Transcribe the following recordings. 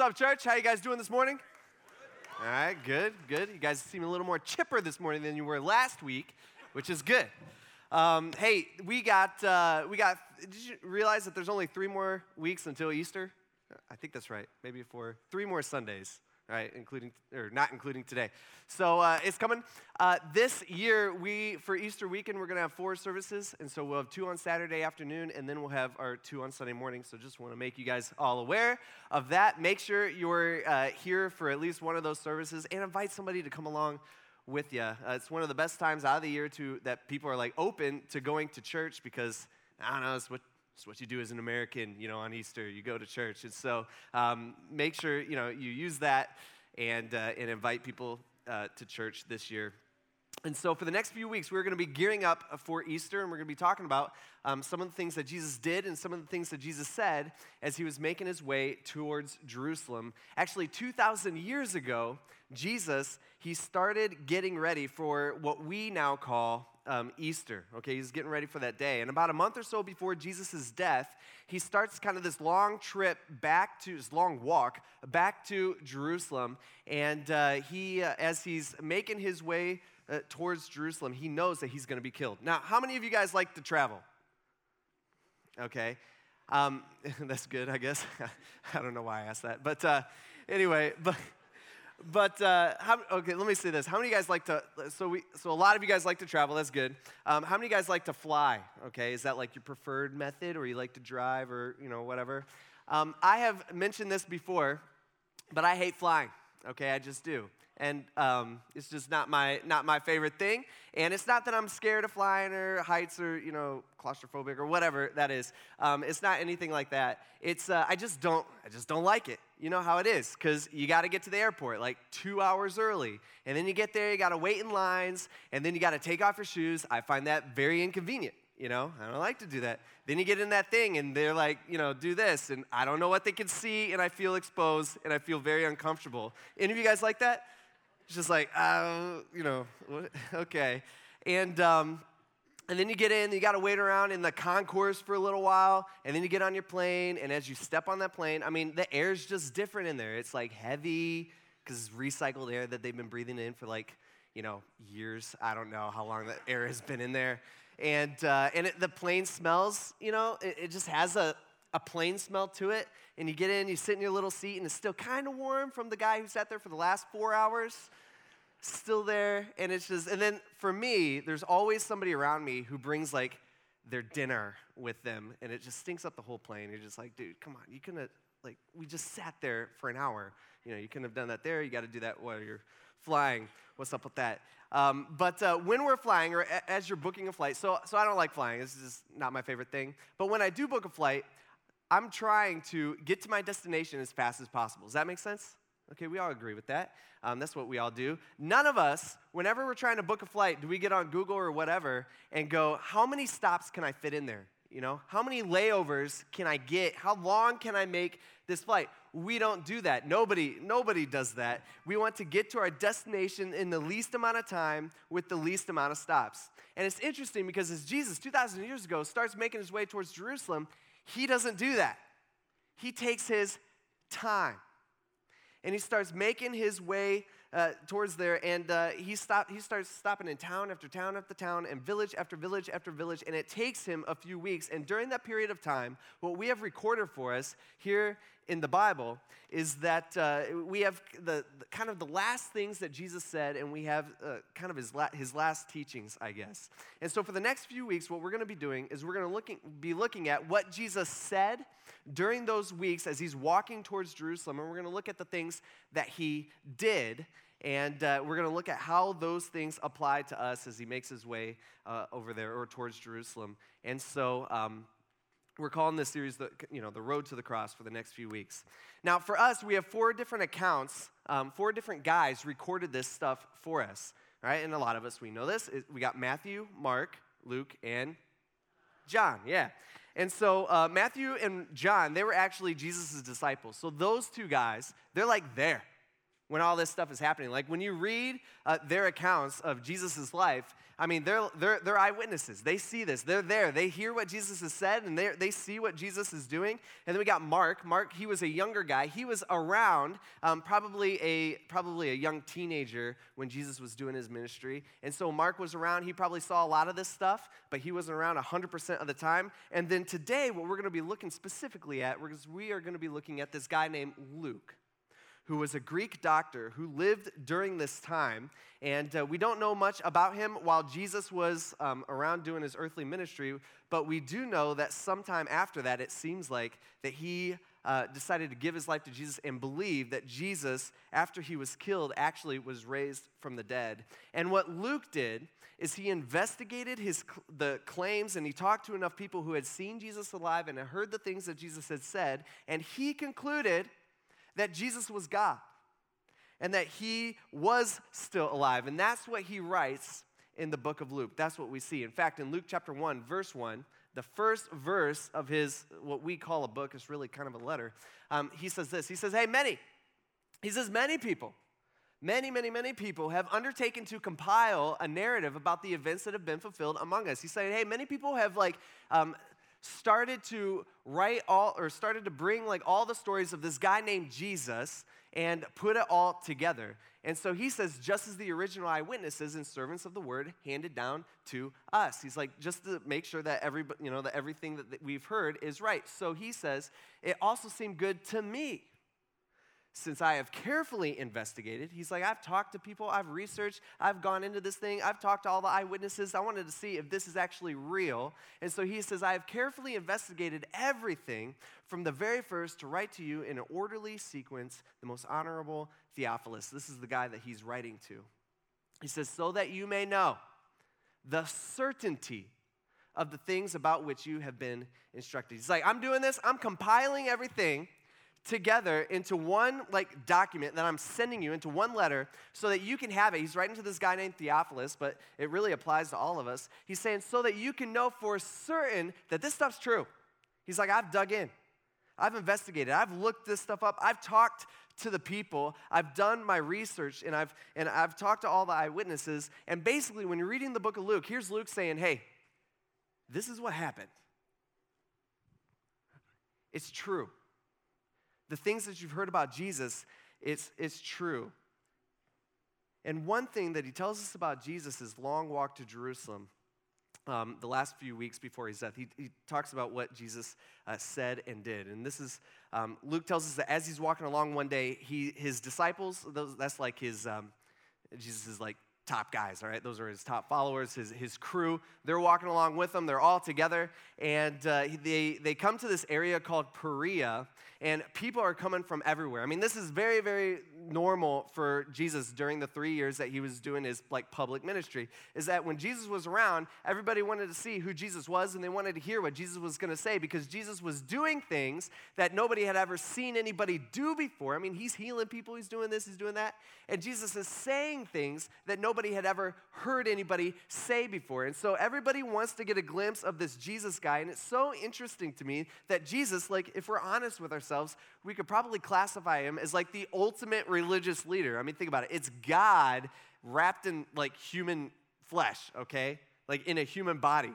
What's up, church? How you guys doing this morning? All right, good, good. You guys seem a little more chipper this morning than you were last week, which is good. Um, hey, we got uh, we got. Did you realize that there's only three more weeks until Easter? I think that's right. Maybe for three more Sundays right? Including or not including today. So uh, it's coming. Uh, this year, we for Easter weekend, we're gonna have four services, and so we'll have two on Saturday afternoon, and then we'll have our two on Sunday morning. So just want to make you guys all aware of that. Make sure you're uh, here for at least one of those services, and invite somebody to come along with you. Uh, it's one of the best times out of the year to that people are like open to going to church because I don't know, it's what it's what you do as an American, you know, on Easter. You go to church. And so um, make sure, you know, you use that and, uh, and invite people uh, to church this year. And so, for the next few weeks, we're going to be gearing up for Easter, and we're going to be talking about um, some of the things that Jesus did and some of the things that Jesus said as he was making his way towards Jerusalem. Actually, 2,000 years ago, Jesus, he started getting ready for what we now call um, Easter. Okay, he's getting ready for that day. And about a month or so before Jesus' death, he starts kind of this long trip back to his long walk back to Jerusalem. And uh, he, uh, as he's making his way uh, towards Jerusalem, he knows that he's going to be killed. Now, how many of you guys like to travel? Okay. Um, that's good, I guess. I don't know why I asked that. But uh, anyway, but but uh, how, okay, let me say this. How many of you guys like to? So we, so a lot of you guys like to travel. That's good. Um, how many of you guys like to fly? Okay, is that like your preferred method, or you like to drive, or you know whatever? Um, I have mentioned this before, but I hate flying. Okay, I just do and um, it's just not my not my favorite thing. And it's not that I'm scared of flying or heights or you know claustrophobic or whatever that is. Um, it's not anything like that. It's uh, I just don't I just don't like it. You know how it is because you got to get to the airport like two hours early, and then you get there, you got to wait in lines, and then you got to take off your shoes. I find that very inconvenient. You know, I don't like to do that. Then you get in that thing and they're like, you know, do this, and I don't know what they can see, and I feel exposed, and I feel very uncomfortable. Any of you guys like that? It's just like, uh, you know, okay. And, um, and then you get in, you got to wait around in the concourse for a little while, and then you get on your plane, and as you step on that plane, I mean, the air's just different in there. It's like heavy, because it's recycled air that they've been breathing in for like, you know, years. I don't know how long the air has been in there. And, uh, and it, the plane smells, you know, it, it just has a, a plane smell to it. And you get in, you sit in your little seat, and it's still kind of warm from the guy who sat there for the last four hours. Still there. And it's just, and then for me, there's always somebody around me who brings like their dinner with them, and it just stinks up the whole plane. You're just like, dude, come on. You couldn't have, like, we just sat there for an hour. You know, you couldn't have done that there. You got to do that while you're flying. What's up with that? Um, but uh, when we're flying, or as you're booking a flight, so, so I don't like flying. This is not my favorite thing. But when I do book a flight, I'm trying to get to my destination as fast as possible. Does that make sense? Okay, we all agree with that. Um, that's what we all do. None of us, whenever we're trying to book a flight, do we get on Google or whatever and go, how many stops can I fit in there? You know, how many layovers can I get? How long can I make this flight? We don't do that. Nobody, nobody does that. We want to get to our destination in the least amount of time with the least amount of stops. And it's interesting because as Jesus, 2,000 years ago, starts making his way towards Jerusalem, he doesn't do that. He takes his time and he starts making his way uh, towards there and uh, he, stop, he starts stopping in town after town after town and village after village after village and it takes him a few weeks and during that period of time what we have recorded for us here in the bible is that uh, we have the, the, kind of the last things that jesus said and we have uh, kind of his, la- his last teachings i guess and so for the next few weeks what we're going to be doing is we're going to be looking at what jesus said during those weeks as he's walking towards jerusalem and we're going to look at the things that he did and uh, we're going to look at how those things apply to us as he makes his way uh, over there or towards Jerusalem. And so um, we're calling this series the, you know, the Road to the Cross for the next few weeks. Now, for us, we have four different accounts, um, four different guys recorded this stuff for us, right? And a lot of us, we know this. We got Matthew, Mark, Luke, and John, yeah. And so uh, Matthew and John, they were actually Jesus' disciples. So those two guys, they're like there. When all this stuff is happening. Like when you read uh, their accounts of Jesus' life, I mean, they're, they're, they're eyewitnesses. They see this. They're there. They hear what Jesus has said and they see what Jesus is doing. And then we got Mark. Mark, he was a younger guy. He was around, um, probably, a, probably a young teenager when Jesus was doing his ministry. And so Mark was around. He probably saw a lot of this stuff, but he wasn't around 100% of the time. And then today, what we're going to be looking specifically at, because we are going to be looking at this guy named Luke who was a Greek doctor who lived during this time. And uh, we don't know much about him while Jesus was um, around doing his earthly ministry, but we do know that sometime after that, it seems like that he uh, decided to give his life to Jesus and believe that Jesus, after he was killed, actually was raised from the dead. And what Luke did is he investigated his, the claims and he talked to enough people who had seen Jesus alive and had heard the things that Jesus had said, and he concluded that Jesus was God and that he was still alive. And that's what he writes in the book of Luke. That's what we see. In fact, in Luke chapter 1, verse 1, the first verse of his, what we call a book, is really kind of a letter. Um, he says this He says, Hey, many, he says, many people, many, many, many people have undertaken to compile a narrative about the events that have been fulfilled among us. He's saying, Hey, many people have like um, started to write all or started to bring like all the stories of this guy named Jesus and put it all together. And so he says, just as the original eyewitnesses and servants of the word handed down to us. He's like, just to make sure that every, you know, that everything that we've heard is right. So he says, it also seemed good to me since I have carefully investigated, he's like, I've talked to people, I've researched, I've gone into this thing, I've talked to all the eyewitnesses. I wanted to see if this is actually real. And so he says, I have carefully investigated everything from the very first to write to you in an orderly sequence, the most honorable Theophilus. This is the guy that he's writing to. He says, so that you may know the certainty of the things about which you have been instructed. He's like, I'm doing this, I'm compiling everything together into one like document that I'm sending you into one letter so that you can have it. He's writing to this guy named Theophilus, but it really applies to all of us. He's saying so that you can know for certain that this stuff's true. He's like, I've dug in. I've investigated. I've looked this stuff up. I've talked to the people. I've done my research and I've and I've talked to all the eyewitnesses. And basically, when you're reading the book of Luke, here's Luke saying, Hey, this is what happened. It's true the things that you've heard about Jesus, it's, it's true. And one thing that he tells us about Jesus is long walk to Jerusalem. Um, the last few weeks before his death, he, he talks about what Jesus uh, said and did. And this is, um, Luke tells us that as he's walking along one day, he, his disciples, those, that's like his, um, Jesus is like top guys, all right? Those are his top followers, his, his crew. They're walking along with him, they're all together, and uh, they, they come to this area called Perea, and people are coming from everywhere. I mean, this is very, very normal for Jesus during the three years that he was doing his like public ministry. Is that when Jesus was around, everybody wanted to see who Jesus was, and they wanted to hear what Jesus was going to say because Jesus was doing things that nobody had ever seen anybody do before. I mean, he's healing people, he's doing this, he's doing that, and Jesus is saying things that nobody had ever heard anybody say before. And so everybody wants to get a glimpse of this Jesus guy, and it's so interesting to me that Jesus, like, if we're honest with ourselves we could probably classify him as like the ultimate religious leader. I mean, think about it. It's God wrapped in like human flesh, okay? Like in a human body.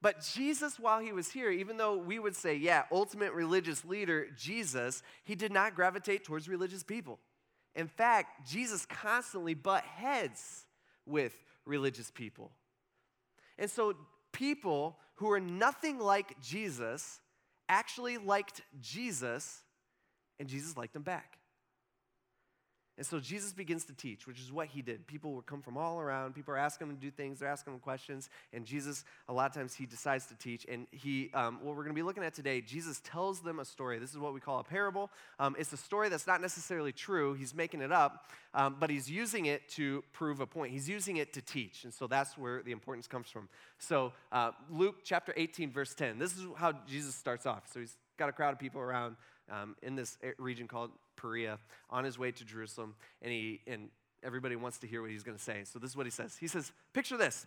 But Jesus, while he was here, even though we would say, yeah, ultimate religious leader, Jesus, he did not gravitate towards religious people. In fact, Jesus constantly butt heads with religious people. And so people who are nothing like Jesus actually liked Jesus, and Jesus liked them back. And so Jesus begins to teach, which is what he did. People would come from all around. People are asking him to do things. They're asking him questions. And Jesus, a lot of times, he decides to teach. And he, um, what we're going to be looking at today, Jesus tells them a story. This is what we call a parable. Um, it's a story that's not necessarily true. He's making it up, um, but he's using it to prove a point. He's using it to teach. And so that's where the importance comes from. So uh, Luke chapter 18, verse 10. This is how Jesus starts off. So he's got a crowd of people around um, in this region called Perea on his way to Jerusalem, and, he, and everybody wants to hear what he's going to say. So this is what he says. He says, Picture this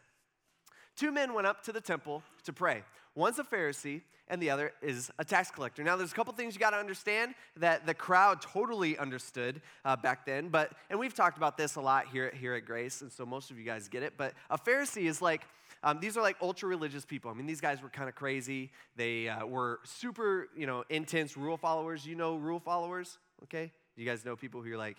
two men went up to the temple to pray. One's a Pharisee, and the other is a tax collector. Now, there's a couple things you got to understand that the crowd totally understood uh, back then, but and we've talked about this a lot here here at Grace, and so most of you guys get it. But a Pharisee is like um, these are like ultra religious people. I mean, these guys were kind of crazy. They uh, were super, you know, intense rule followers. You know, rule followers. Okay, you guys know people who are like,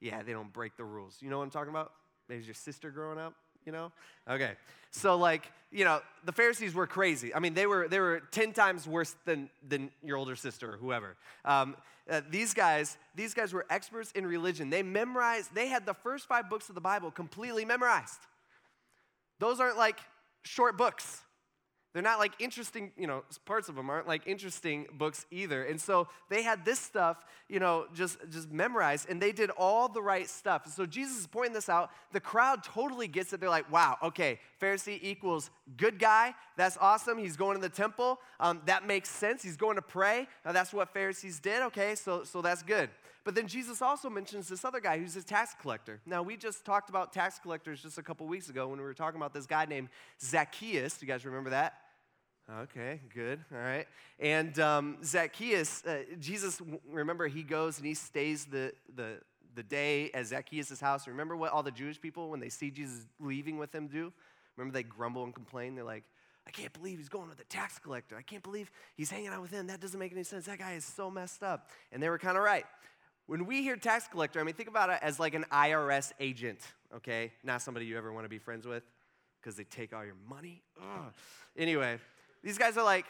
yeah, they don't break the rules. You know what I'm talking about? Maybe your sister growing up you know? Okay. So like, you know, the Pharisees were crazy. I mean, they were they were 10 times worse than than your older sister or whoever. Um, uh, these guys, these guys were experts in religion. They memorized, they had the first five books of the Bible completely memorized. Those aren't like short books. They're not like interesting, you know, parts of them aren't like interesting books either. And so they had this stuff, you know, just, just memorized, and they did all the right stuff. so Jesus is pointing this out. The crowd totally gets it. They're like, wow, okay, Pharisee equals good guy. That's awesome. He's going to the temple. Um, that makes sense. He's going to pray. Now, that's what Pharisees did. Okay, so, so that's good. But then Jesus also mentions this other guy who's a tax collector. Now, we just talked about tax collectors just a couple weeks ago when we were talking about this guy named Zacchaeus. Do you guys remember that? Okay, good. All right. And um, Zacchaeus, uh, Jesus, remember, he goes and he stays the, the, the day at Zacchaeus' house. Remember what all the Jewish people, when they see Jesus leaving with them, do? Remember they grumble and complain? They're like, I can't believe he's going with a tax collector. I can't believe he's hanging out with him. That doesn't make any sense. That guy is so messed up. And they were kind of right. When we hear tax collector, I mean, think about it as like an IRS agent, okay? Not somebody you ever want to be friends with because they take all your money. Ugh. Anyway, these guys are like,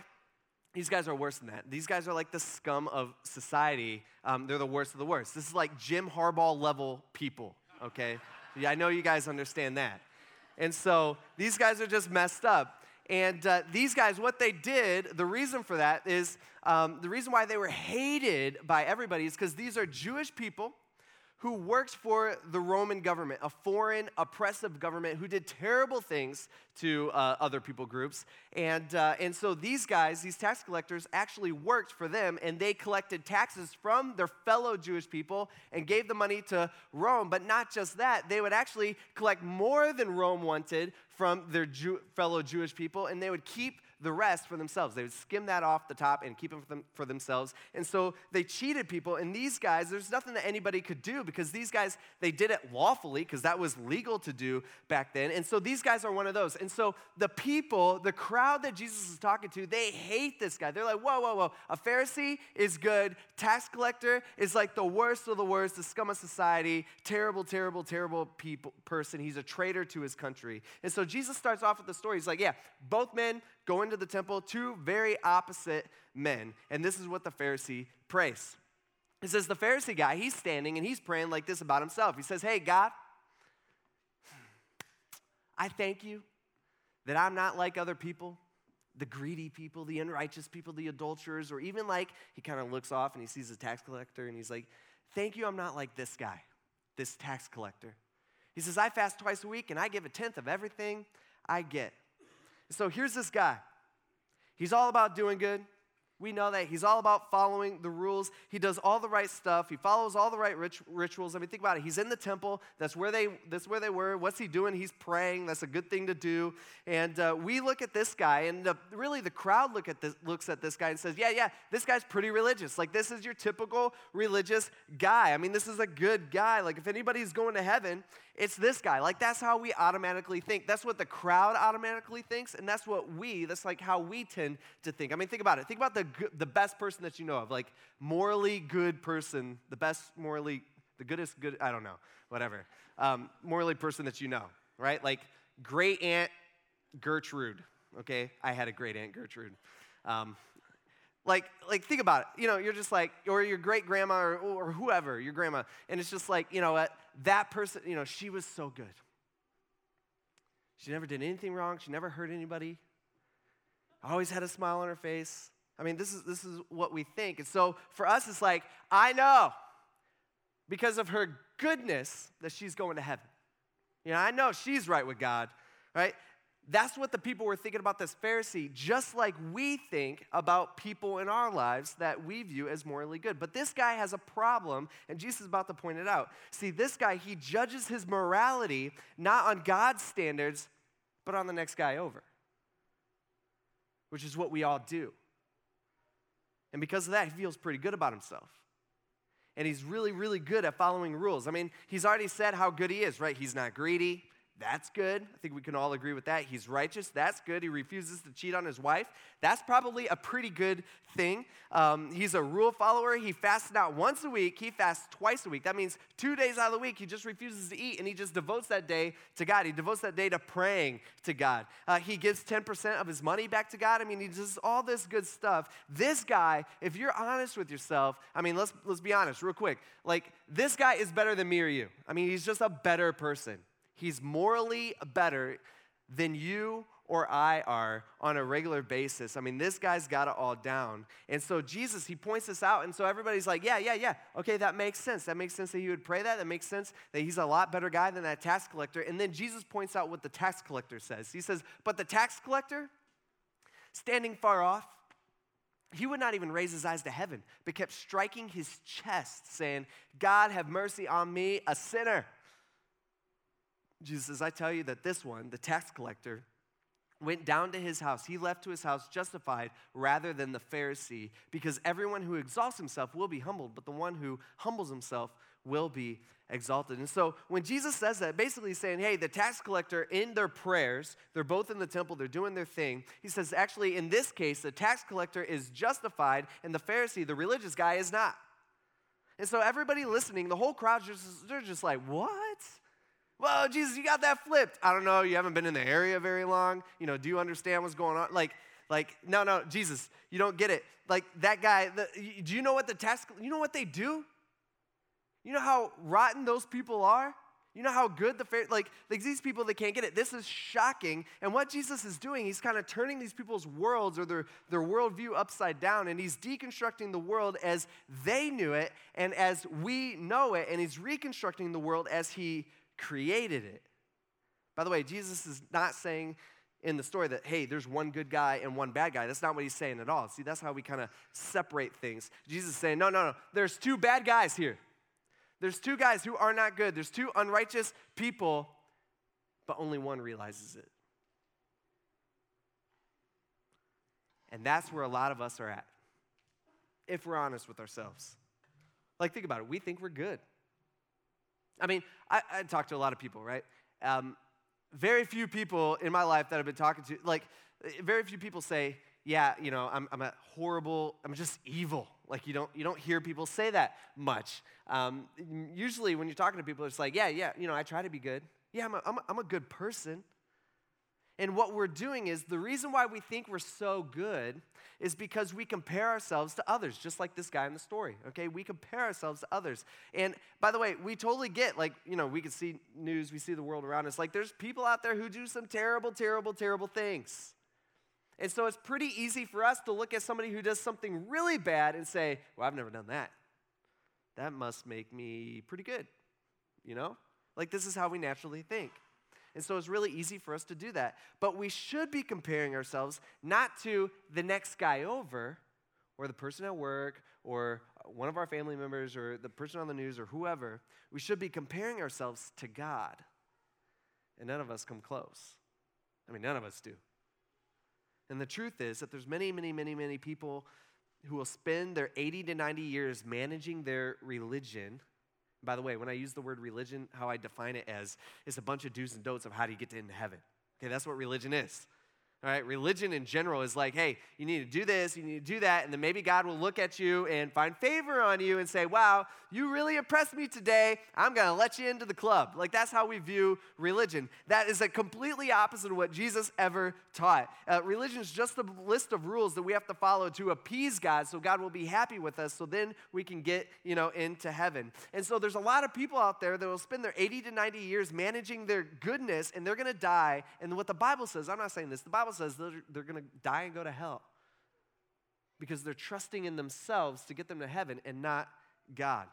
these guys are worse than that. These guys are like the scum of society. Um, they're the worst of the worst. This is like Jim Harbaugh level people, okay? Yeah, I know you guys understand that. And so these guys are just messed up. And uh, these guys, what they did, the reason for that is um, the reason why they were hated by everybody is because these are Jewish people who worked for the Roman government, a foreign oppressive government who did terrible things to uh, other people groups. And, uh, and so these guys, these tax collectors, actually worked for them and they collected taxes from their fellow Jewish people and gave the money to Rome. But not just that, they would actually collect more than Rome wanted from their Jew- fellow Jewish people and they would keep the rest for themselves. They would skim that off the top and keep it for, them, for themselves. And so they cheated people. And these guys, there's nothing that anybody could do because these guys, they did it lawfully because that was legal to do back then. And so these guys are one of those. And so the people, the crowd that Jesus is talking to, they hate this guy. They're like, whoa, whoa, whoa. A Pharisee is good. Tax collector is like the worst of the worst, the scum of society. Terrible, terrible, terrible people, person. He's a traitor to his country. And so Jesus starts off with the story. He's like, yeah, both men go into the temple, two very opposite men. And this is what the Pharisee prays. It says, the Pharisee guy, he's standing and he's praying like this about himself. He says, Hey, God, I thank you that I'm not like other people, the greedy people, the unrighteous people, the adulterers, or even like, he kind of looks off and he sees a tax collector and he's like, Thank you, I'm not like this guy, this tax collector. He says, I fast twice a week and I give a tenth of everything I get. So here's this guy. He's all about doing good. We know that. He's all about following the rules. He does all the right stuff. He follows all the right rit- rituals. I mean, think about it. He's in the temple. That's where they, that's where they were. What's he doing? He's praying. That's a good thing to do. And uh, we look at this guy, and the, really the crowd look at this, looks at this guy and says, yeah, yeah, this guy's pretty religious. Like, this is your typical religious guy. I mean, this is a good guy. Like, if anybody's going to heaven, it's this guy. Like, that's how we automatically think. That's what the crowd automatically thinks, and that's what we, that's like how we tend to think. I mean, think about it. Think about the, the best person that you know of, like, morally good person, the best morally, the goodest good, I don't know, whatever, um, morally person that you know, right? Like, great aunt Gertrude, okay? I had a great aunt Gertrude. Um, like, like think about it. You know, you're just like, or your great grandma or, or whoever, your grandma, and it's just like, you know what? That person, you know, she was so good. She never did anything wrong. She never hurt anybody. Always had a smile on her face. I mean, this is this is what we think. And so for us, it's like, I know because of her goodness that she's going to heaven. You know, I know she's right with God, right? That's what the people were thinking about this Pharisee, just like we think about people in our lives that we view as morally good. But this guy has a problem, and Jesus is about to point it out. See, this guy, he judges his morality not on God's standards, but on the next guy over. which is what we all do. And because of that, he feels pretty good about himself. And he's really, really good at following rules. I mean, he's already said how good he is, right? He's not greedy. That's good. I think we can all agree with that. He's righteous. That's good. He refuses to cheat on his wife. That's probably a pretty good thing. Um, he's a rule follower. He fasts not once a week, he fasts twice a week. That means two days out of the week, he just refuses to eat and he just devotes that day to God. He devotes that day to praying to God. Uh, he gives 10% of his money back to God. I mean, he does all this good stuff. This guy, if you're honest with yourself, I mean, let's, let's be honest real quick. Like, this guy is better than me or you. I mean, he's just a better person. He's morally better than you or I are on a regular basis. I mean, this guy's got it all down. And so Jesus, he points this out. And so everybody's like, yeah, yeah, yeah. Okay, that makes sense. That makes sense that he would pray that. That makes sense that he's a lot better guy than that tax collector. And then Jesus points out what the tax collector says. He says, but the tax collector, standing far off, he would not even raise his eyes to heaven, but kept striking his chest, saying, God, have mercy on me, a sinner. Jesus says, I tell you that this one, the tax collector, went down to his house. He left to his house justified rather than the Pharisee, because everyone who exalts himself will be humbled, but the one who humbles himself will be exalted. And so when Jesus says that, basically saying, hey, the tax collector in their prayers, they're both in the temple, they're doing their thing. He says, actually, in this case, the tax collector is justified, and the Pharisee, the religious guy, is not. And so everybody listening, the whole crowd, just, they're just like, what? Well, Jesus, you got that flipped. I don't know. You haven't been in the area very long. You know, do you understand what's going on? Like, like, no, no, Jesus, you don't get it. Like that guy. The, do you know what the task? You know what they do? You know how rotten those people are. You know how good the like, like these people they can't get it. This is shocking. And what Jesus is doing, he's kind of turning these people's worlds or their, their worldview upside down, and he's deconstructing the world as they knew it and as we know it, and he's reconstructing the world as he created it. By the way, Jesus is not saying in the story that, hey, there's one good guy and one bad guy. That's not what he's saying at all. See, that's how we kind of separate things. Jesus is saying, no, no, no, there's two bad guys here. There's two guys who are not good. There's two unrighteous people, but only one realizes it. And that's where a lot of us are at, if we're honest with ourselves. Like, think about it. We think we're good. I mean, I, I talk to a lot of people, right? Um, very few people in my life that I've been talking to, like, very few people say, yeah, you know, I'm, I'm a horrible, I'm just evil. Like, you don't, you don't hear people say that much. Um, usually, when you're talking to people, it's like, yeah, yeah, you know, I try to be good. Yeah, I'm a, I'm a, I'm a good person. And what we're doing is the reason why we think we're so good is because we compare ourselves to others, just like this guy in the story, okay? We compare ourselves to others. And by the way, we totally get, like, you know, we can see news, we see the world around us. Like, there's people out there who do some terrible, terrible, terrible things. And so it's pretty easy for us to look at somebody who does something really bad and say, well, I've never done that. That must make me pretty good, you know? Like, this is how we naturally think. And so it's really easy for us to do that. But we should be comparing ourselves not to the next guy over or the person at work or one of our family members or the person on the news or whoever. We should be comparing ourselves to God. And none of us come close. I mean, none of us do. And the truth is that there's many, many, many, many people who will spend their 80 to 90 years managing their religion by the way, when I use the word religion, how I define it as is a bunch of do's and don'ts of how do you get into heaven. Okay, that's what religion is. All right, religion in general is like, hey, you need to do this, you need to do that, and then maybe God will look at you and find favor on you and say, wow, you really impressed me today. I'm going to let you into the club. Like, that's how we view religion. That is a completely opposite of what Jesus ever taught. Uh, religion is just a list of rules that we have to follow to appease God so God will be happy with us so then we can get, you know, into heaven. And so there's a lot of people out there that will spend their 80 to 90 years managing their goodness and they're going to die. And what the Bible says, I'm not saying this, the Bible says they're, they're going to die and go to hell because they're trusting in themselves to get them to heaven and not God.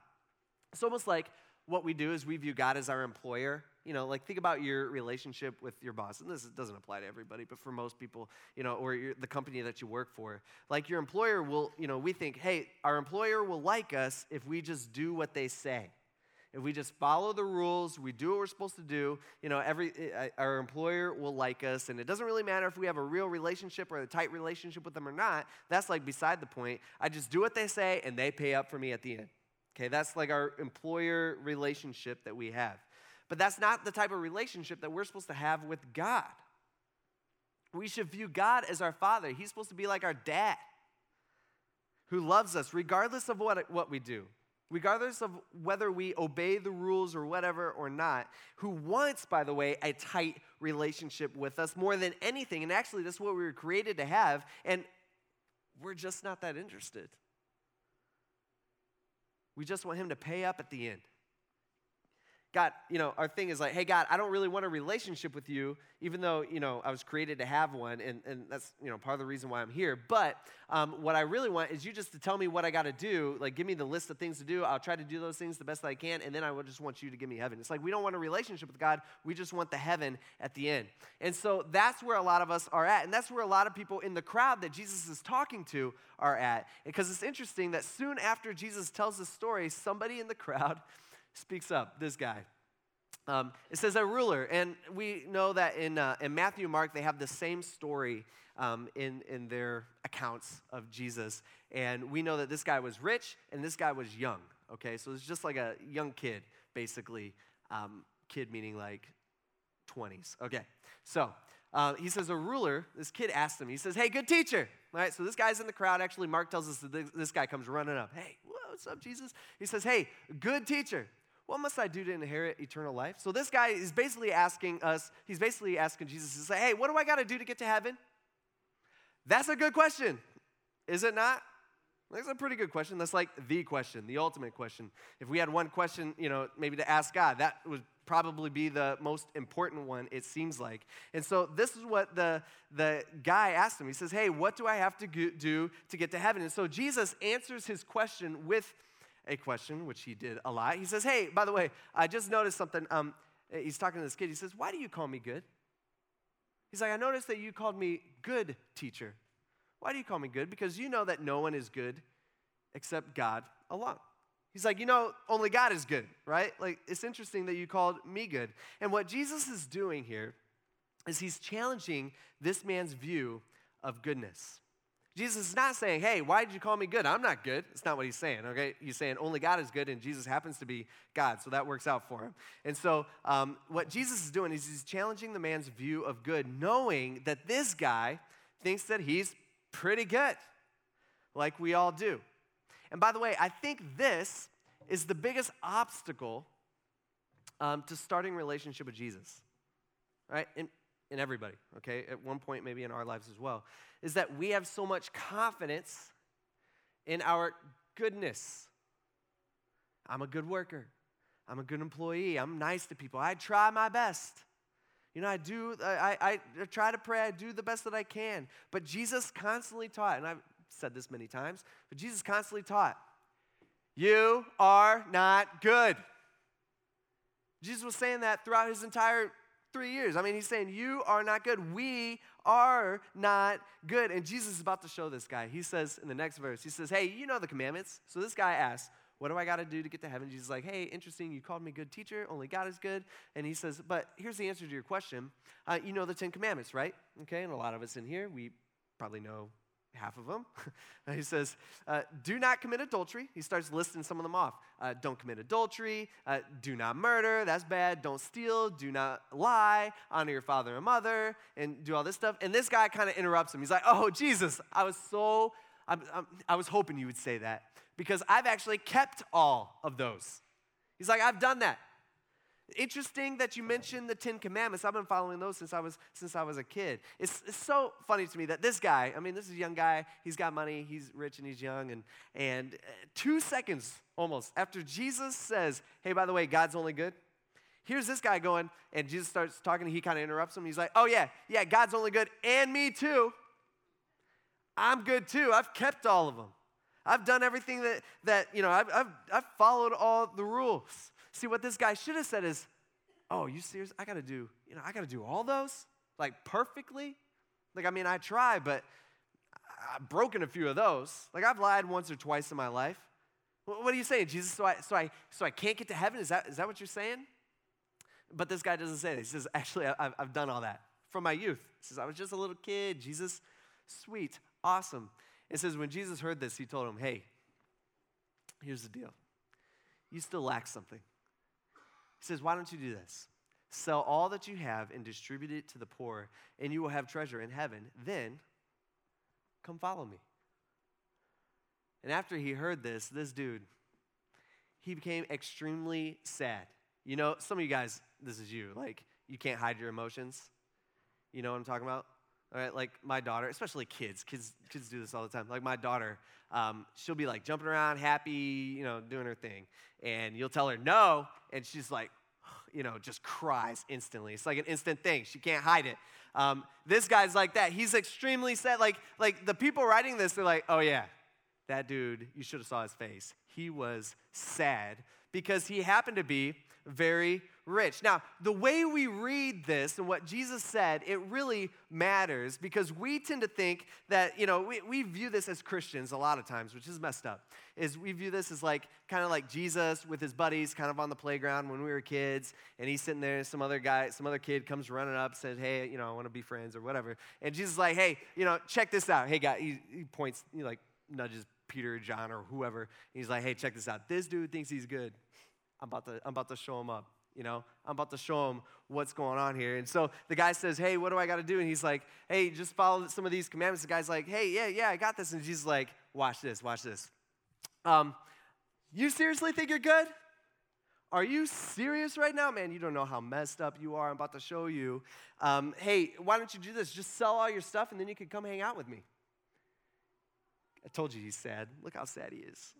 It's almost like what we do is we view God as our employer. You know, like think about your relationship with your boss. And this doesn't apply to everybody, but for most people, you know, or the company that you work for. Like your employer will, you know, we think, hey, our employer will like us if we just do what they say. If we just follow the rules, we do what we're supposed to do, you know, every, eh, our employer will like us. And it doesn't really matter if we have a real relationship or a tight relationship with them or not. That's like beside the point. I just do what they say and they pay up for me at the end. Okay, that's like our employer relationship that we have. But that's not the type of relationship that we're supposed to have with God. We should view God as our father. He's supposed to be like our dad who loves us regardless of what, what we do regardless of whether we obey the rules or whatever or not, who wants, by the way, a tight relationship with us more than anything. And actually, that's what we were created to have, and we're just not that interested. We just want Him to pay up at the end. God, you know, our thing is like, hey, God, I don't really want a relationship with you, even though, you know, I was created to have one, and, and that's, you know, part of the reason why I'm here. But um, what I really want is you just to tell me what I got to do, like, give me the list of things to do. I'll try to do those things the best that I can, and then I will just want you to give me heaven. It's like we don't want a relationship with God, we just want the heaven at the end. And so that's where a lot of us are at, and that's where a lot of people in the crowd that Jesus is talking to are at. Because it's interesting that soon after Jesus tells the story, somebody in the crowd, speaks up, this guy. Um, it says a ruler, and we know that in, uh, in Matthew Mark, they have the same story um, in, in their accounts of Jesus. And we know that this guy was rich and this guy was young, okay? So it's just like a young kid, basically. Um, kid meaning like 20s, okay? So uh, he says, a ruler, this kid asked him, he says, hey, good teacher. All right, so this guy's in the crowd. Actually, Mark tells us that this guy comes running up. Hey, what's up, Jesus? He says, hey, good teacher. What must I do to inherit eternal life? So this guy is basically asking us, he's basically asking Jesus to say, hey, what do I got to do to get to heaven? That's a good question, is it not? That's a pretty good question. That's like the question, the ultimate question. If we had one question, you know, maybe to ask God, that would probably be the most important one, it seems like. And so this is what the, the guy asked him. He says, Hey, what do I have to do to get to heaven? And so Jesus answers his question with a question, which he did a lot. He says, Hey, by the way, I just noticed something. Um, he's talking to this kid. He says, Why do you call me good? He's like, I noticed that you called me good teacher. Why do you call me good? Because you know that no one is good except God alone. He's like, you know, only God is good, right? Like, it's interesting that you called me good. And what Jesus is doing here is he's challenging this man's view of goodness. Jesus is not saying, hey, why did you call me good? I'm not good. It's not what he's saying, okay? He's saying only God is good, and Jesus happens to be God, so that works out for him. And so, um, what Jesus is doing is he's challenging the man's view of good, knowing that this guy thinks that he's pretty good, like we all do. And by the way, I think this is the biggest obstacle um, to starting relationship with Jesus, right? And in everybody, okay? At one point, maybe in our lives as well, is that we have so much confidence in our goodness. I'm a good worker. I'm a good employee. I'm nice to people. I try my best. You know, I do, I, I, I try to pray. I do the best that I can. But Jesus constantly taught, and I've said this many times, but Jesus constantly taught, you are not good. Jesus was saying that throughout his entire three years. I mean, he's saying, You are not good. We are not good. And Jesus is about to show this guy. He says in the next verse, He says, Hey, you know the commandments. So this guy asks, What do I got to do to get to heaven? Jesus is like, Hey, interesting. You called me good teacher. Only God is good. And he says, But here's the answer to your question. Uh, you know the Ten Commandments, right? Okay. And a lot of us in here, we probably know half of them. he says, uh, Do not commit adultery. He starts listing some of them off. Uh, don't commit adultery. Uh, do not murder. That's bad. Don't steal. Do not lie. Honor your father and mother. And do all this stuff. And this guy kind of interrupts him. He's like, Oh, Jesus, I was so, I'm, I'm, I was hoping you would say that because I've actually kept all of those. He's like, I've done that. Interesting that you mentioned the Ten Commandments. I've been following those since I was since I was a kid. It's, it's so funny to me that this guy, I mean, this is a young guy, he's got money, he's rich and he's young, and and uh, two seconds almost after Jesus says, Hey, by the way, God's only good. Here's this guy going, and Jesus starts talking, he kind of interrupts him. He's like, Oh, yeah, yeah, God's only good, and me too. I'm good too. I've kept all of them. I've done everything that, that you know, I've, I've, I've followed all the rules. See, what this guy should have said is, oh, you serious? I got to do, you know, I got to do all those? Like perfectly? Like, I mean, I try, but I've broken a few of those. Like, I've lied once or twice in my life. What are you saying, Jesus? So I, so I, so I can't get to heaven? Is that, is that what you're saying? But this guy doesn't say that. He says, Actually, I've, I've done all that from my youth. He says, I was just a little kid. Jesus, sweet, awesome. It says, When Jesus heard this, he told him, Hey, here's the deal. You still lack something. Says, Why don't you do this? Sell all that you have and distribute it to the poor, and you will have treasure in heaven. Then come follow me. And after he heard this, this dude, he became extremely sad. You know, some of you guys, this is you, like, you can't hide your emotions. You know what I'm talking about? All right, like my daughter, especially kids, kids, kids do this all the time. Like my daughter, um, she'll be like jumping around, happy, you know, doing her thing, and you'll tell her no, and she's like, you know, just cries instantly. It's like an instant thing. She can't hide it. Um, this guy's like that. He's extremely sad. Like, like the people writing this, they're like, oh yeah, that dude, you should have saw his face. He was sad because he happened to be very rich. Now, the way we read this and what Jesus said, it really matters because we tend to think that, you know, we, we view this as Christians a lot of times, which is messed up, is we view this as like kind of like Jesus with his buddies kind of on the playground when we were kids, and he's sitting there, and some other guy, some other kid comes running up, says, hey, you know, I want to be friends or whatever. And Jesus is like, hey, you know, check this out. Hey, guy, he, he points, he like nudges Peter John or whoever. he's like, hey, check this out. This dude thinks he's good. I'm about to, I'm about to show him up. You know, I'm about to show him what's going on here. And so the guy says, Hey, what do I got to do? And he's like, Hey, just follow some of these commandments. The guy's like, Hey, yeah, yeah, I got this. And Jesus like, Watch this, watch this. Um, you seriously think you're good? Are you serious right now? Man, you don't know how messed up you are. I'm about to show you. Um, hey, why don't you do this? Just sell all your stuff and then you can come hang out with me. I told you he's sad. Look how sad he is.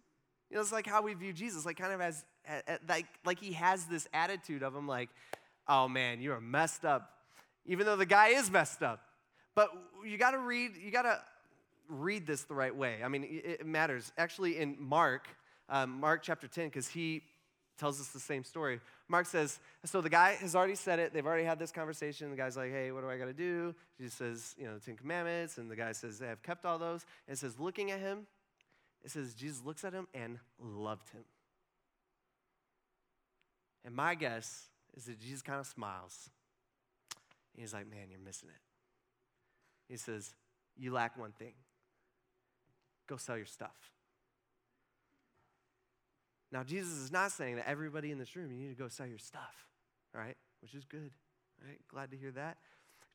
You know, it's like how we view Jesus, like kind of as, as like, like he has this attitude of him, like, oh man, you are messed up, even though the guy is messed up. But you got to read, you got to read this the right way. I mean, it, matters. Actually, in Mark, um, Mark chapter 10, because he tells us the same story. Mark says, so the guy has already said it. They've already had this conversation. The guy's like, hey, what do I got to do? Jesus says, you know, the Ten Commandments. And the guy says, I have kept all those. And it says, looking at him, it says, Jesus looks at him and loved him. And my guess is that Jesus kind of smiles. he's like, man, you're missing it. He says, you lack one thing. Go sell your stuff. Now, Jesus is not saying that everybody in this room, you need to go sell your stuff, right? Which is good, right? Glad to hear that.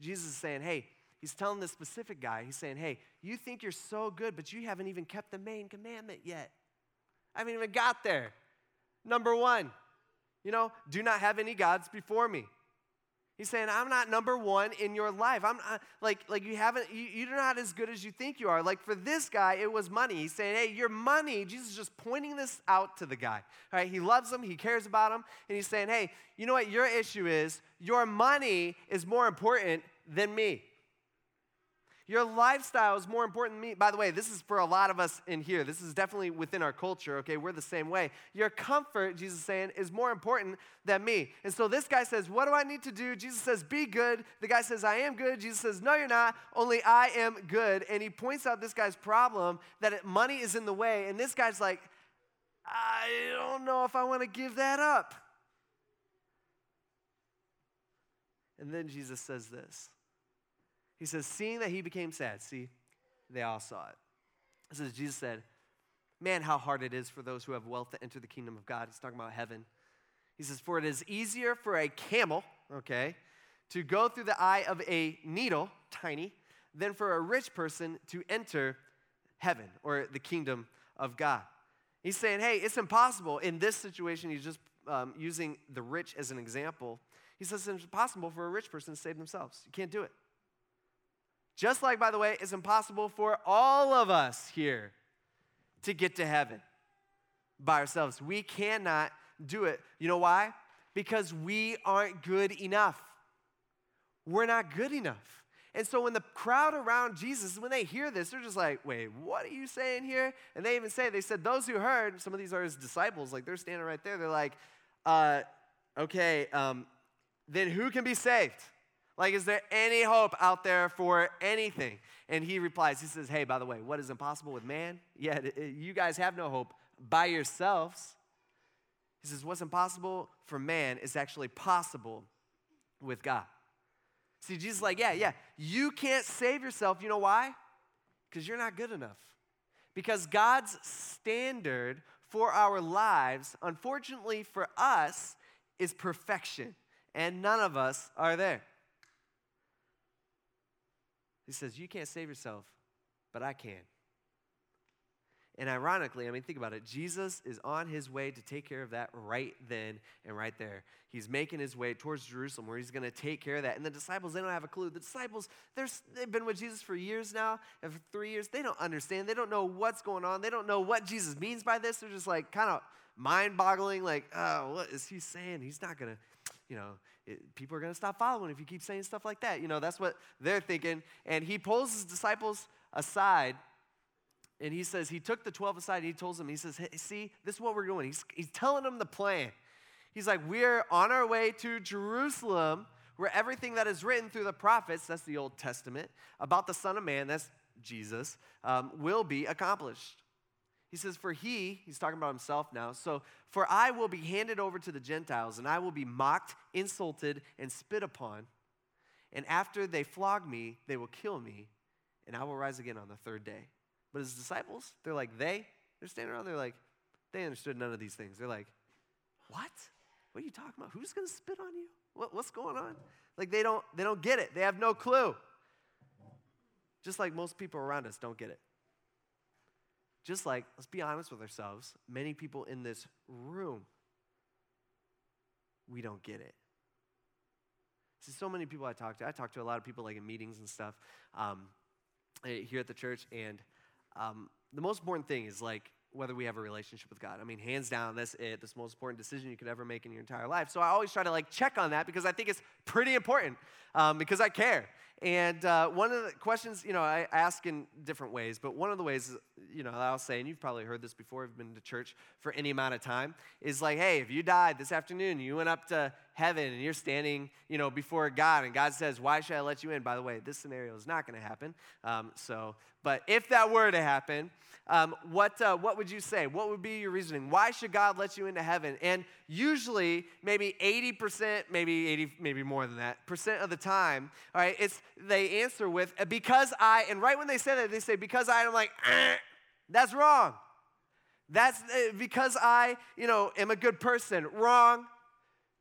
Jesus is saying, hey, he's telling this specific guy, he's saying, hey, you think you're so good, but you haven't even kept the main commandment yet. I haven't even got there. Number one, you know, do not have any gods before me. He's saying, I'm not number one in your life. I'm not, like, like you haven't, you, you're not as good as you think you are. Like for this guy, it was money. He's saying, hey, your money, Jesus is just pointing this out to the guy. All right, he loves him, he cares about him, and he's saying, hey, you know what your issue is? Your money is more important than me. Your lifestyle is more important than me. By the way, this is for a lot of us in here. This is definitely within our culture, okay? We're the same way. Your comfort, Jesus is saying, is more important than me. And so this guy says, What do I need to do? Jesus says, Be good. The guy says, I am good. Jesus says, No, you're not. Only I am good. And he points out this guy's problem that money is in the way. And this guy's like, I don't know if I want to give that up. And then Jesus says this. He says, seeing that he became sad, see, they all saw it. It says, Jesus said, Man, how hard it is for those who have wealth to enter the kingdom of God. He's talking about heaven. He says, For it is easier for a camel, okay, to go through the eye of a needle, tiny, than for a rich person to enter heaven or the kingdom of God. He's saying, hey, it's impossible. In this situation, he's just um, using the rich as an example. He says it's impossible for a rich person to save themselves. You can't do it. Just like, by the way, it's impossible for all of us here to get to heaven by ourselves. We cannot do it. You know why? Because we aren't good enough. We're not good enough. And so when the crowd around Jesus, when they hear this, they're just like, wait, what are you saying here? And they even say, they said, those who heard, some of these are his disciples, like they're standing right there. They're like, uh, okay, um, then who can be saved? Like, is there any hope out there for anything? And he replies, he says, Hey, by the way, what is impossible with man? Yeah, you guys have no hope, by yourselves. He says, What's impossible for man is actually possible with God. See, Jesus is like, Yeah, yeah, you can't save yourself. You know why? Because you're not good enough. Because God's standard for our lives, unfortunately for us, is perfection. And none of us are there. He says, You can't save yourself, but I can. And ironically, I mean, think about it. Jesus is on his way to take care of that right then and right there. He's making his way towards Jerusalem where he's going to take care of that. And the disciples, they don't have a clue. The disciples, they've been with Jesus for years now, and for three years. They don't understand. They don't know what's going on. They don't know what Jesus means by this. They're just like kind of mind boggling, like, oh, what is he saying? He's not going to, you know, it, people are going to stop following if you keep saying stuff like that. You know, that's what they're thinking. And he pulls his disciples aside and he says, he took the 12 aside and he tells them, he says, hey, see, this is what we're doing. He's, he's telling them the plan. He's like, we're on our way to Jerusalem where everything that is written through the prophets, that's the Old Testament, about the Son of Man, that's Jesus, um, will be accomplished. He says, For he, he's talking about himself now, so for I will be handed over to the Gentiles, and I will be mocked, insulted, and spit upon. And after they flog me, they will kill me, and I will rise again on the third day. But his disciples, they're like, they, they're standing around, they're like, they understood none of these things. They're like, what? What are you talking about? Who's gonna spit on you? What, what's going on? Like they don't, they don't get it. They have no clue. Just like most people around us don't get it. Just like, let's be honest with ourselves, many people in this room, we don't get it. See, so many people I talk to, I talk to a lot of people like in meetings and stuff um, eh, here at the church, and um, the most important thing is like whether we have a relationship with God. I mean, hands down, that's it. That's the most important decision you could ever make in your entire life. So I always try to like check on that because I think it's pretty important um, because I care. And uh, one of the questions, you know, I ask in different ways, but one of the ways, you know, I'll say, and you've probably heard this before, you've been to church for any amount of time, is like, hey, if you died this afternoon, you went up to heaven and you're standing, you know, before God, and God says, why should I let you in? By the way, this scenario is not going to happen. Um, so, but if that were to happen, um, what, uh, what would you say? What would be your reasoning? Why should God let you into heaven? And usually, maybe 80%, maybe 80, maybe more than that, percent of the time, all right, it's they answer with, uh, because I, and right when they say that, they say, because I, I'm like, eh, that's wrong. That's uh, because I, you know, am a good person. Wrong.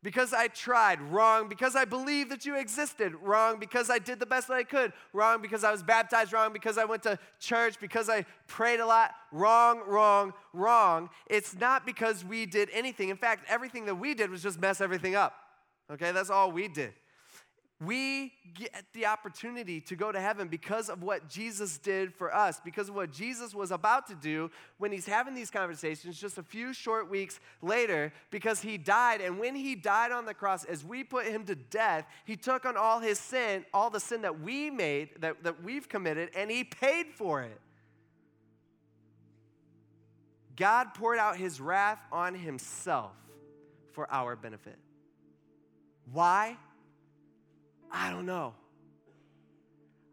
Because I tried, wrong. Because I believed that you existed, wrong. Because I did the best that I could, wrong. Because I was baptized, wrong. Because I went to church, because I prayed a lot, wrong, wrong, wrong. It's not because we did anything. In fact, everything that we did was just mess everything up. Okay, that's all we did. We get the opportunity to go to heaven because of what Jesus did for us, because of what Jesus was about to do when he's having these conversations just a few short weeks later, because he died. And when he died on the cross, as we put him to death, he took on all his sin, all the sin that we made, that, that we've committed, and he paid for it. God poured out his wrath on himself for our benefit. Why? I don't know.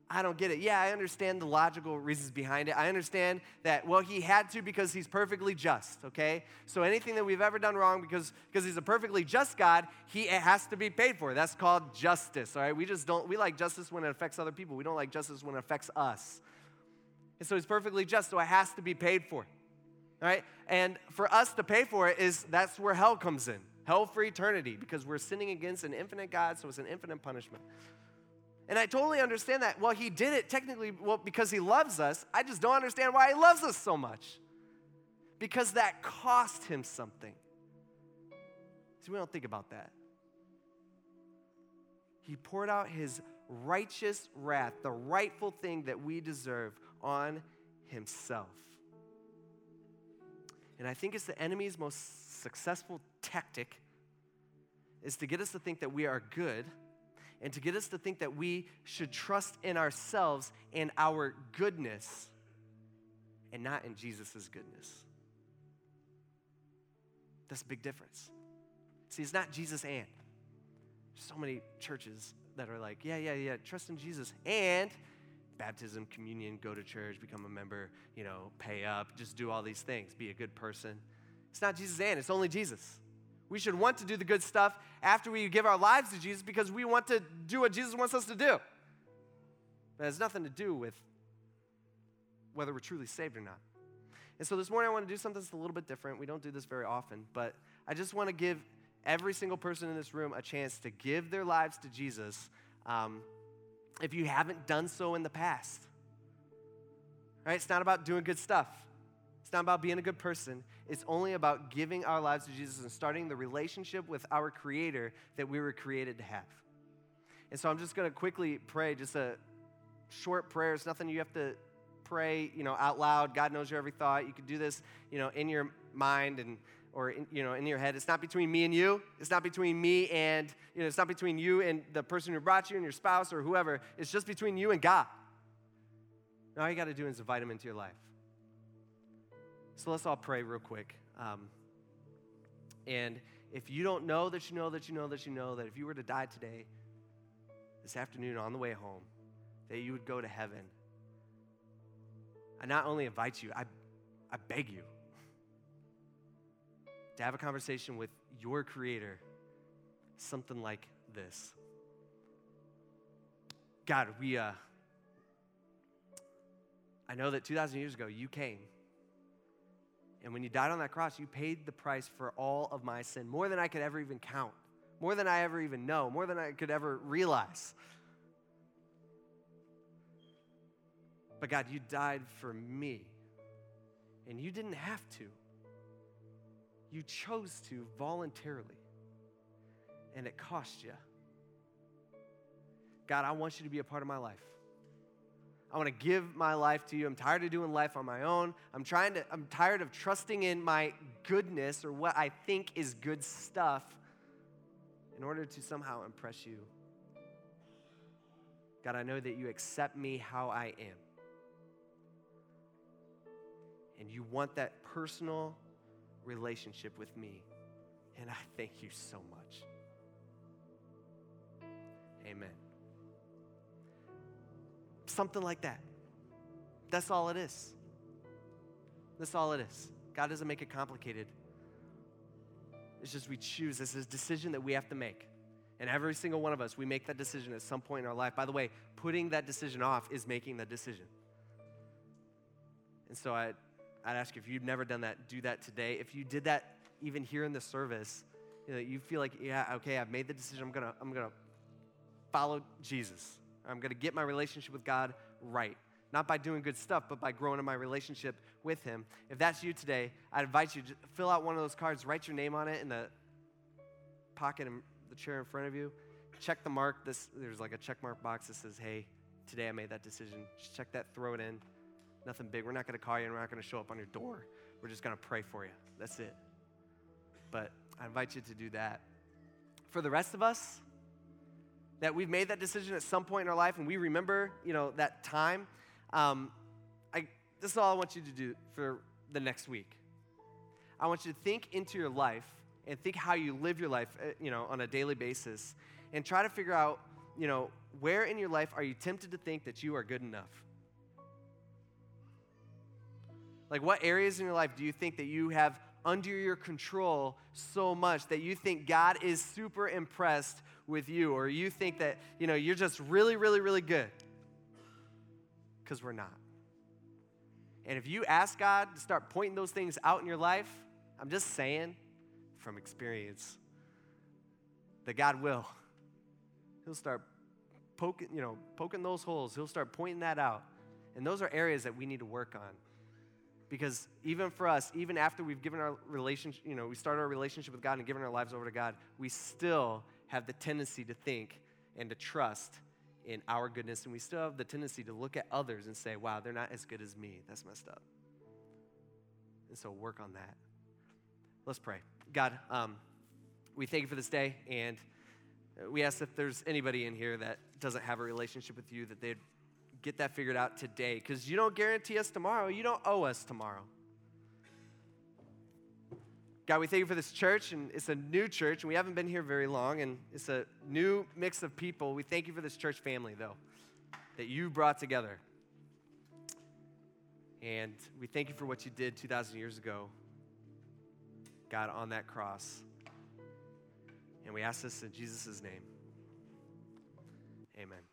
I don't get it. Yeah, I understand the logical reasons behind it. I understand that, well, he had to because he's perfectly just, okay? So anything that we've ever done wrong because, because he's a perfectly just God, he has to be paid for. That's called justice, all right? We just don't, we like justice when it affects other people. We don't like justice when it affects us. And so he's perfectly just, so it has to be paid for, all right? And for us to pay for it is, that's where hell comes in hell for eternity because we're sinning against an infinite God, so it's an infinite punishment. And I totally understand that. Well, he did it technically well because he loves us. I just don't understand why he loves us so much. Because that cost him something. See, we don't think about that. He poured out his righteous wrath, the rightful thing that we deserve, on himself. And I think it's the enemy's most successful tactic is to get us to think that we are good and to get us to think that we should trust in ourselves and our goodness and not in Jesus' goodness. That's a big difference. See, it's not Jesus and. So many churches that are like, yeah, yeah, yeah, trust in Jesus and baptism, communion, go to church, become a member, you know, pay up, just do all these things, be a good person. It's not Jesus and it's only Jesus. We should want to do the good stuff after we give our lives to Jesus because we want to do what Jesus wants us to do. But it has nothing to do with whether we're truly saved or not. And so this morning I want to do something that's a little bit different. We don't do this very often, but I just want to give every single person in this room a chance to give their lives to Jesus um, if you haven't done so in the past. Right? It's not about doing good stuff. It's not about being a good person. It's only about giving our lives to Jesus and starting the relationship with our Creator that we were created to have. And so I'm just going to quickly pray just a short prayer. It's nothing you have to pray, you know, out loud. God knows your every thought. You can do this, you know, in your mind and or in, you know in your head. It's not between me and you. It's not between me and you know. It's not between you and the person who brought you and your spouse or whoever. It's just between you and God. And all you got to do is invite Him into your life. So let's all pray real quick. Um, and if you don't know that you know that you know that you know that if you were to die today, this afternoon on the way home, that you would go to heaven. I not only invite you, I, I beg you to have a conversation with your Creator, something like this God, we, uh, I know that 2,000 years ago you came. And when you died on that cross, you paid the price for all of my sin, more than I could ever even count, more than I ever even know, more than I could ever realize. But God, you died for me, and you didn't have to. You chose to voluntarily, and it cost you. God, I want you to be a part of my life. I want to give my life to you. I'm tired of doing life on my own. I'm trying to I'm tired of trusting in my goodness or what I think is good stuff in order to somehow impress you. God, I know that you accept me how I am and you want that personal relationship with me. And I thank you so much. Amen. Something like that. That's all it is. That's all it is. God doesn't make it complicated. It's just we choose. This is a decision that we have to make. And every single one of us, we make that decision at some point in our life. By the way, putting that decision off is making that decision. And so I, I'd ask you if you've never done that, do that today. If you did that even here in the service, you, know, you feel like, yeah, okay, I've made the decision. I'm gonna, I'm gonna follow Jesus. I'm gonna get my relationship with God right. Not by doing good stuff, but by growing in my relationship with Him. If that's you today, I'd invite you to fill out one of those cards, write your name on it in the pocket in the chair in front of you. Check the mark. This there's like a check mark box that says, "Hey, today I made that decision." Just check that, throw it in. Nothing big. We're not going to call you and we're not going to show up on your door. We're just going to pray for you. That's it. But I invite you to do that. For the rest of us, that we've made that decision at some point in our life and we remember, you know, that time, um, I, this is all I want you to do for the next week. I want you to think into your life and think how you live your life, uh, you know, on a daily basis and try to figure out, you know, where in your life are you tempted to think that you are good enough? Like, what areas in your life do you think that you have under your control so much that you think God is super impressed with you, or you think that, you know, you're just really, really, really good? Because we're not. And if you ask God to start pointing those things out in your life, I'm just saying from experience that God will. He'll start poking, you know, poking those holes. He'll start pointing that out. And those are areas that we need to work on. Because even for us, even after we've given our relationship, you know, we started our relationship with God and given our lives over to God, we still have the tendency to think and to trust in our goodness. And we still have the tendency to look at others and say, wow, they're not as good as me. That's messed up. And so work on that. Let's pray. God, um, we thank you for this day. And we ask if there's anybody in here that doesn't have a relationship with you, that they'd get that figured out today because you don't guarantee us tomorrow. You don't owe us tomorrow. God, we thank you for this church, and it's a new church, and we haven't been here very long, and it's a new mix of people. We thank you for this church family, though, that you brought together. And we thank you for what you did 2,000 years ago, God, on that cross. And we ask this in Jesus' name. Amen.